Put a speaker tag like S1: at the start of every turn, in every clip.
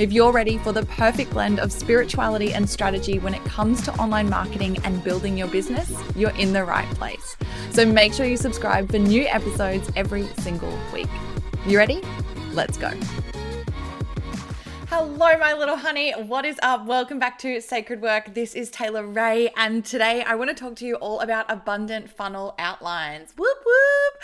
S1: If you're ready for the perfect blend of spirituality and strategy when it comes to online marketing and building your business, you're in the right place. So make sure you subscribe for new episodes every single week. You ready? Let's go. Hello, my little honey. What is up? Welcome back to Sacred Work. This is Taylor Ray, and today I want to talk to you all about abundant funnel outlines. Whoop, whoop.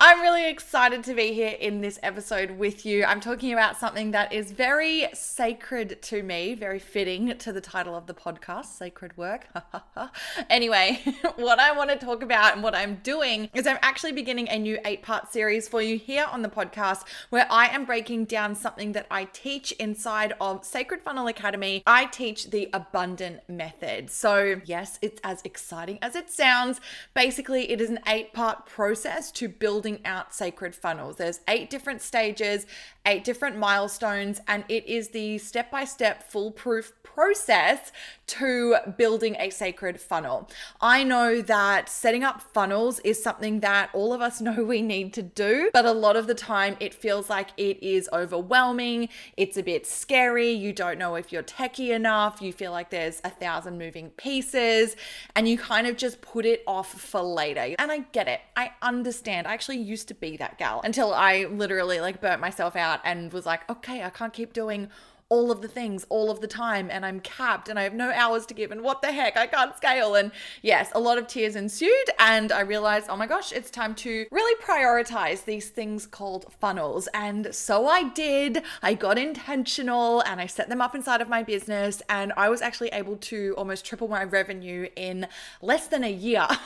S1: I'm really excited to be here in this episode with you. I'm talking about something that is very sacred to me, very fitting to the title of the podcast, Sacred Work. anyway, what I want to talk about and what I'm doing is I'm actually beginning a new eight part series for you here on the podcast where I am breaking down something that I teach inside of Sacred Funnel Academy. I teach the abundant method. So, yes, it's as exciting as it sounds. Basically, it is an eight part process to building building out sacred funnels. There's eight different stages, eight different milestones, and it is the step by step foolproof process to building a sacred funnel. I know that setting up funnels is something that all of us know we need to do, but a lot of the time it feels like it is overwhelming. It's a bit scary. You don't know if you're techie enough. You feel like there's a thousand moving pieces, and you kind of just put it off for later. And I get it. I understand. I actually used to be that gal until I literally like burnt myself out and was like, okay, I can't keep doing all of the things all of the time and I'm capped and I have no hours to give and what the heck I can't scale and yes a lot of tears ensued and I realized oh my gosh it's time to really prioritize these things called funnels and so I did. I got intentional and I set them up inside of my business and I was actually able to almost triple my revenue in less than a year.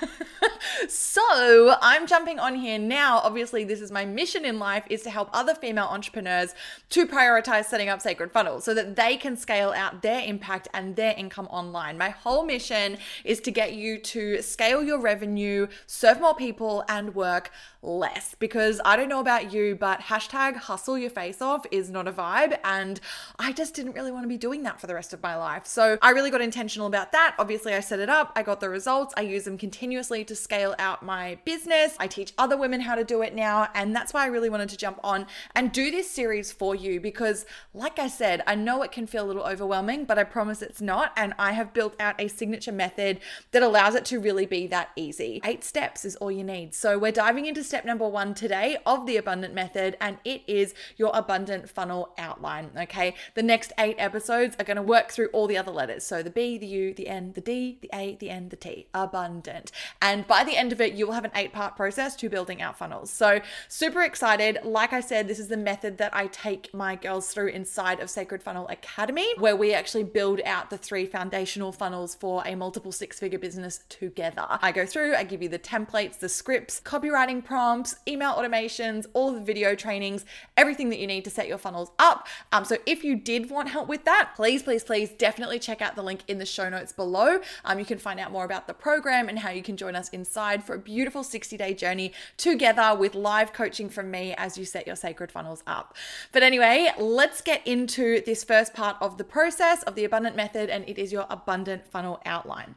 S1: So I'm jumping on here now. Obviously this is my mission in life is to help other female entrepreneurs to prioritize setting up sacred funnels so that they can scale out their impact and their income online. My whole mission is to get you to scale your revenue, serve more people, and work less because I don't know about you, but hashtag hustle your face off is not a vibe. And I just didn't really want to be doing that for the rest of my life. So I really got intentional about that. Obviously, I set it up, I got the results, I use them continuously to scale out my business. I teach other women how to do it now. And that's why I really wanted to jump on and do this series for you because, like I said, I know it can feel a little overwhelming, but I promise it's not. And I have built out a signature method that allows it to really be that easy. Eight steps is all you need. So we're diving into step number one today of the abundant method, and it is your abundant funnel outline. Okay. The next eight episodes are going to work through all the other letters. So the B, the U, the N, the D, the A, the N, the T. Abundant. And by the end of it, you will have an eight part process to building out funnels. So super excited. Like I said, this is the method that I take my girls through inside of Sacred Funnel Academy, where we actually build out the three foundational funnels for a multiple six figure business together. I go through, I give you the templates, the scripts, copywriting prompts, email automations, all the video trainings, everything that you need to set your funnels up. Um, so if you did want help with that, please, please, please definitely check out the link in the show notes below. Um, you can find out more about the program and how you can join us inside for a beautiful 60 day journey together with live coaching from me as you set your sacred funnels up. But anyway, let's get into this first part of the process of the abundant method, and it is your abundant funnel outline.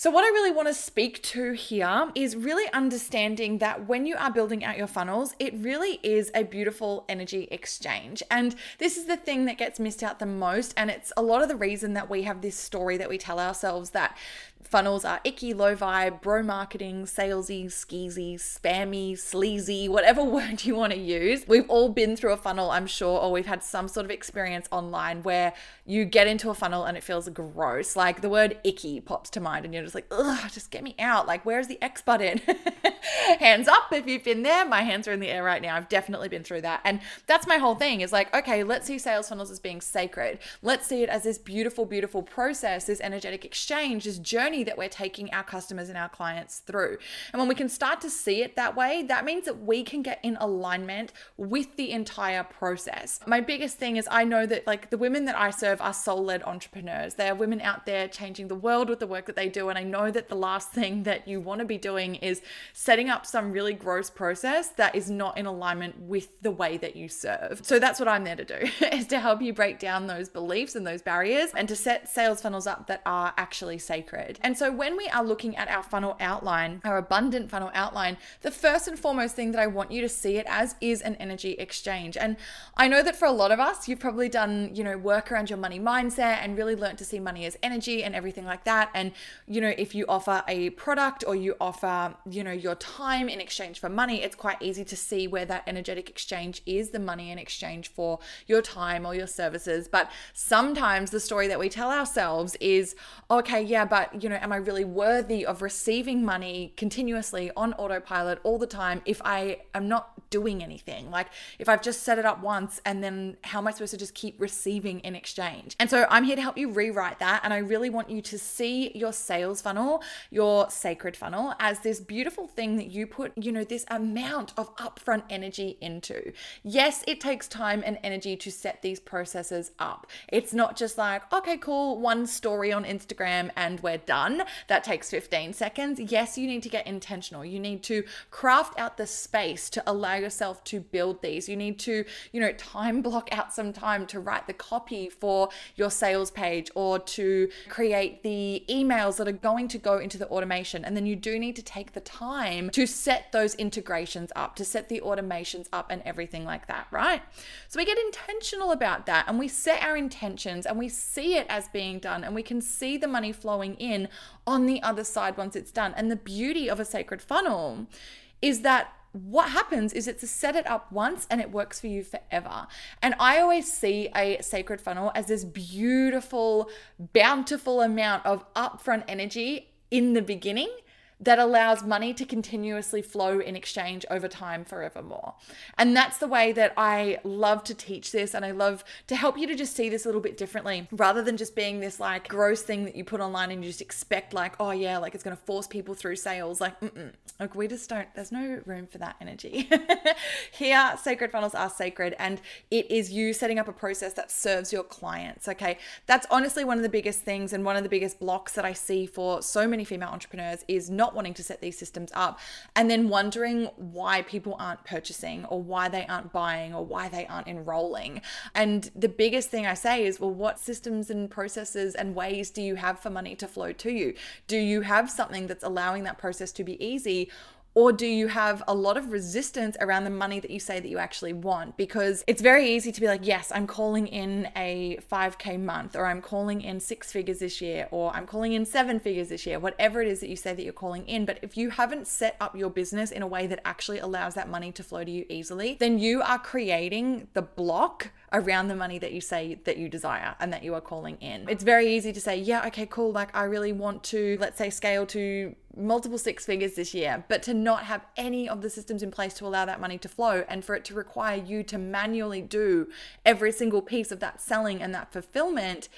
S1: So, what I really want to speak to here is really understanding that when you are building out your funnels, it really is a beautiful energy exchange. And this is the thing that gets missed out the most. And it's a lot of the reason that we have this story that we tell ourselves that funnels are icky, low vibe, bro marketing, salesy, skeezy, spammy, sleazy, whatever word you want to use. We've all been through a funnel, I'm sure, or we've had some sort of experience online where you get into a funnel and it feels gross. Like the word icky pops to mind and you're just like, ugh, just get me out. Like, where's the X button? hands up if you've been there. My hands are in the air right now. I've definitely been through that. And that's my whole thing is like, okay, let's see sales funnels as being sacred. Let's see it as this beautiful, beautiful process, this energetic exchange, this journey that we're taking our customers and our clients through. And when we can start to see it that way, that means that we can get in alignment with the entire process. My biggest thing is I know that like the women that I serve are soul led entrepreneurs. They are women out there changing the world with the work that they do. And I know that the last thing that you want to be doing is setting up some really gross process that is not in alignment with the way that you serve. So that's what I'm there to do is to help you break down those beliefs and those barriers and to set sales funnels up that are actually sacred. And so when we are looking at our funnel outline, our abundant funnel outline, the first and foremost thing that I want you to see it as is an energy exchange. And I know that for a lot of us, you've probably done, you know, work around your money mindset and really learned to see money as energy and everything like that. And, you know, if you offer a product or you offer, you know, your time in exchange for money, it's quite easy to see where that energetic exchange is the money in exchange for your time or your services. But sometimes the story that we tell ourselves is, okay, yeah, but, you know, am I really worthy of receiving money continuously on autopilot all the time if I am not doing anything? Like, if I've just set it up once and then how am I supposed to just keep receiving in exchange? And so I'm here to help you rewrite that. And I really want you to see your sales funnel, your sacred funnel, as this beautiful thing that you put, you know, this amount of upfront energy into. Yes, it takes time and energy to set these processes up. It's not just like, okay, cool, one story on Instagram and we're done. That takes 15 seconds. Yes, you need to get intentional. You need to craft out the space to allow yourself to build these. You need to, you know, time block out some time to write the copy for your sales page or to create the emails that are going to go into the automation. And then you do need to take the time to set those integrations up, to set the automations up and everything like that, right? So we get intentional about that and we set our intentions and we see it as being done and we can see the money flowing in on the other side once it's done. And the beauty of a sacred funnel is that what happens is it's a set it up once and it works for you forever. And I always see a sacred funnel as this beautiful, bountiful amount of upfront energy in the beginning that allows money to continuously flow in exchange over time forevermore. And that's the way that I love to teach this and I love to help you to just see this a little bit differently rather than just being this like gross thing that you put online and you just expect like, oh yeah, like it's going to force people through sales. Like, mm-mm. like we just don't, there's no room for that energy. Here, sacred funnels are sacred and it is you setting up a process that serves your clients. Okay. That's honestly one of the biggest things and one of the biggest blocks that I see for so many female entrepreneurs is not not wanting to set these systems up and then wondering why people aren't purchasing or why they aren't buying or why they aren't enrolling. And the biggest thing I say is, well, what systems and processes and ways do you have for money to flow to you? Do you have something that's allowing that process to be easy? Or do you have a lot of resistance around the money that you say that you actually want? Because it's very easy to be like, yes, I'm calling in a 5K month, or I'm calling in six figures this year, or I'm calling in seven figures this year, whatever it is that you say that you're calling in. But if you haven't set up your business in a way that actually allows that money to flow to you easily, then you are creating the block around the money that you say that you desire and that you are calling in. It's very easy to say, yeah, okay, cool. Like, I really want to, let's say, scale to multiple six figures this year, but to not have any of the systems in place to allow that money to flow and for it to require you to manually do every single piece of that selling and that fulfillment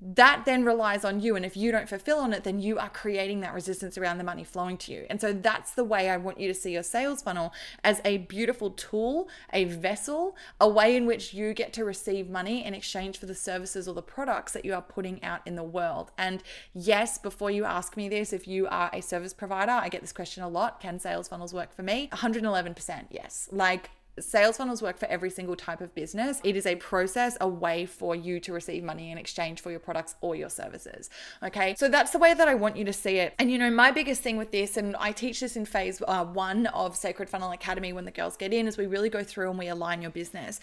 S1: that then relies on you. And if you don't fulfill on it, then you are creating that resistance around the money flowing to you. And so that's the way I want you to see your sales funnel as a beautiful tool, a vessel, a way in which you get to receive money in exchange for the services or the products that you are putting out in the world. And yes, before you ask me this, if you are a service provider, I get this question a lot can sales funnels work for me? 111% yes. Like, sales funnels work for every single type of business. It is a process, a way for you to receive money in exchange for your products or your services. Okay. So that's the way that I want you to see it. And you know, my biggest thing with this, and I teach this in phase uh, one of Sacred Funnel Academy when the girls get in, is we really go through and we align your business.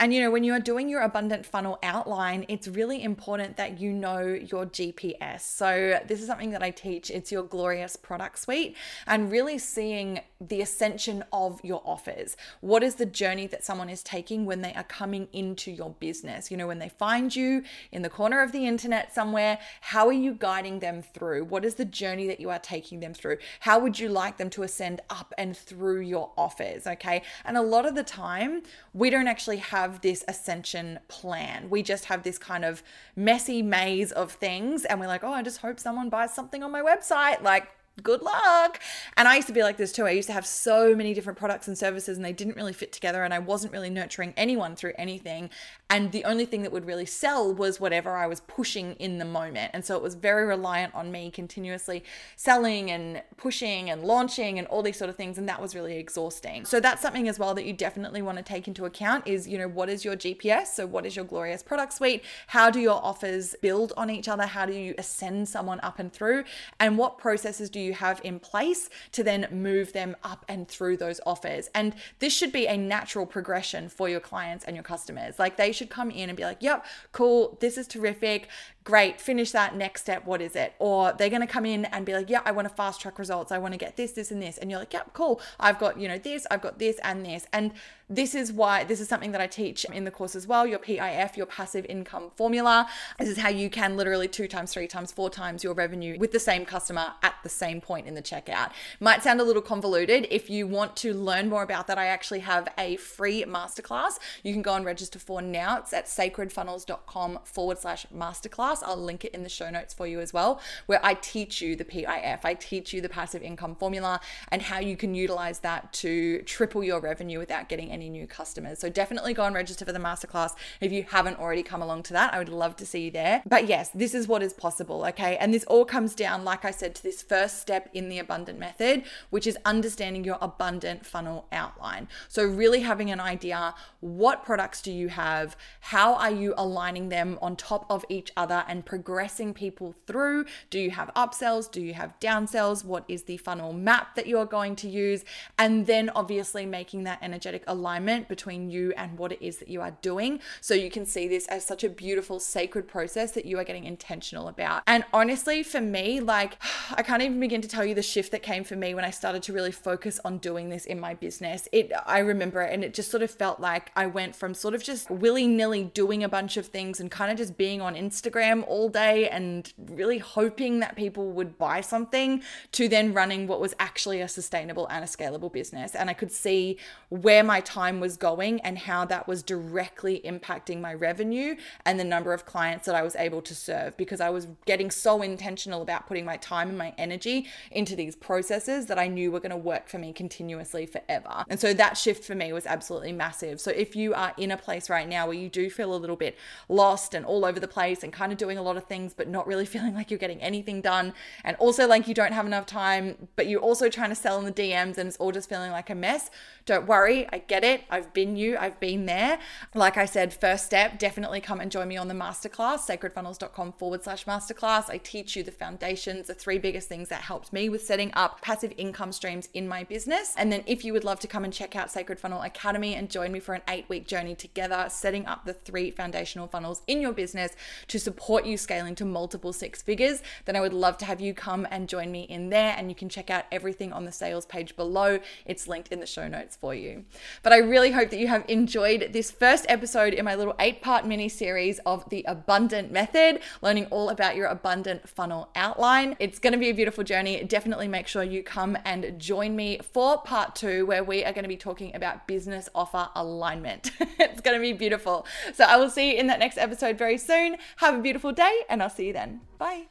S1: And you know, when you are doing your abundant funnel outline, it's really important that you know your GPS. So this is something that I teach. It's your glorious product suite and really seeing the ascension of your offers. What is the journey that someone is taking when they are coming into your business? You know, when they find you in the corner of the internet somewhere, how are you guiding them through? What is the journey that you are taking them through? How would you like them to ascend up and through your offers? Okay. And a lot of the time, we don't actually have this ascension plan. We just have this kind of messy maze of things. And we're like, oh, I just hope someone buys something on my website. Like, good luck. And I used to be like this too. I used to have so many different products and services and they didn't really fit together and I wasn't really nurturing anyone through anything. And the only thing that would really sell was whatever I was pushing in the moment. And so it was very reliant on me continuously selling and pushing and launching and all these sort of things and that was really exhausting. So that's something as well that you definitely want to take into account is, you know, what is your GPS? So what is your glorious product suite? How do your offers build on each other? How do you ascend someone up and through? And what processes do you have in place to then move them up and through those offers. And this should be a natural progression for your clients and your customers. Like they should come in and be like, yep, cool, this is terrific great, finish that. Next step, what is it? Or they're going to come in and be like, yeah, I want to fast track results. I want to get this, this, and this. And you're like, yep, cool. I've got, you know, this, I've got this and this. And this is why this is something that I teach in the course as well. Your PIF, your passive income formula. This is how you can literally two times, three times, four times your revenue with the same customer at the same point in the checkout. Might sound a little convoluted. If you want to learn more about that, I actually have a free masterclass. You can go and register for now. It's at sacredfunnels.com forward slash masterclass I'll link it in the show notes for you as well, where I teach you the PIF. I teach you the passive income formula and how you can utilize that to triple your revenue without getting any new customers. So definitely go and register for the masterclass if you haven't already come along to that. I would love to see you there. But yes, this is what is possible, okay? And this all comes down, like I said, to this first step in the abundant method, which is understanding your abundant funnel outline. So really having an idea what products do you have? How are you aligning them on top of each other and progressing people through? Do you have upsells? Do you have downsells? What is the funnel map that you're going to use? And then obviously making that energetic alignment between you and what it is that you are doing. So you can see this as such a beautiful, sacred process that you are getting intentional about. And honestly, for me, like, I can't even begin to tell you the shift that came for me when I started to really focus on doing this in my business. It, I remember it, and it just sort of felt like I went from sort of just willy nilly doing a bunch of things and kind of just being on Instagram all day and really hoping that people would buy something to then running what was actually a sustainable and a scalable business. And I could see where my time was going and how that was directly impacting my revenue and the number of clients that I was able to serve because I was getting so intentional about putting my time and my energy into these processes that I knew were going to work for me continuously forever. And so that shift for me was absolutely massive. So if you are in a place right now where you do feel a little bit lost and all over the place and kind of doing a lot of things, but not really feeling like you're getting anything done, and also like you don't have enough time, but you're also trying to sell in the DMs and it's all just feeling like a mess, don't worry. I get it. I've been you, I've been there. Like I said, first step, definitely come and join me on the masterclass, sacredfunnels.com forward slash masterclass. I teach you the foundations, the three biggest things that helped me with setting up passive income streams in my business. And then if you would love to come and check out Sacred Funnel Academy and join me for an eight week journey together, setting up the three foundational funnels in your business to support you scaling to multiple six figures, then I would love to have you come and join me in there. And you can check out everything on the sales page below. It's linked in the show notes for you. But I really hope that you have enjoyed this first episode in my little eight part mini series of the abundant method, learning all about your abundant funnel outline. It's going to be a beautiful journey. Definitely make sure you come and join me for part two, where we are going to be talking about business offer alignment. it's going to be beautiful. So I will see you in that next episode very soon. Have a beautiful day, and I'll see you then. Bye.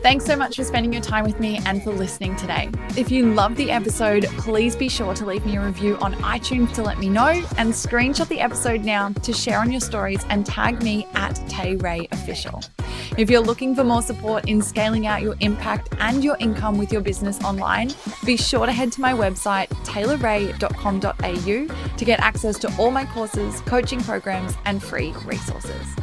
S1: Thanks so much for spending your time with me and for listening today. If you loved the episode, please be sure to leave me a review on iTunes to let me know and screenshot the episode now to share on your stories and tag me at Tay Ray Official. If you're looking for more support in scaling out your impact and your income with your business online, be sure to head to my website, taylorray.com.au, to get access to all my courses, coaching programs, and free resources.